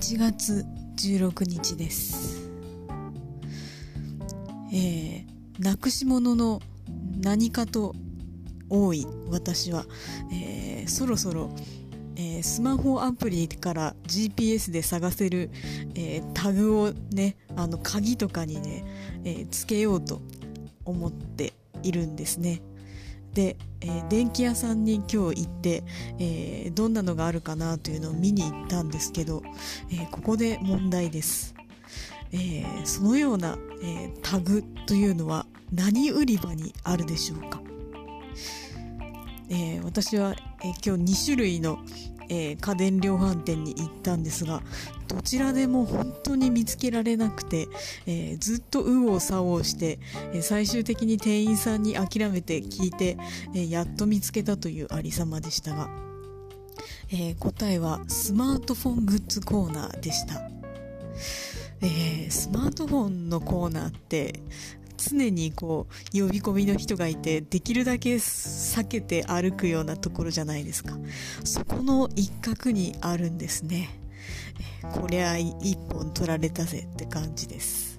1月16日です。えー、なくし物の何かと多い私は、えー、そろそろ、えー、スマホアプリから GPS で探せる、え、タグをねあの鍵とかにね、えつけようと思っているんですね。で、えー、電気屋さんに今日行って、えー、どんなのがあるかなというのを見に行ったんですけど、えー、ここで問題です、えそのような、えタグというのは何売り場にあるでしょうか、え私は、え今日2種類の、え家電量販店に行ったんですがどちらでも本当に見つけられなくて、えー、ずっと右往左往して、え、最終的に店員さんに諦めて聞いて、え、やっと見つけたというありさまでしたが、え答えはスマートフォングッズコーナーでした。えー、スマートフォンのコーナーって常にこう呼び込みの人がいてできるだけ避けて歩くようなところじゃないですか。そこの一角にあるんですね。こりゃ一本取られたぜって感じです。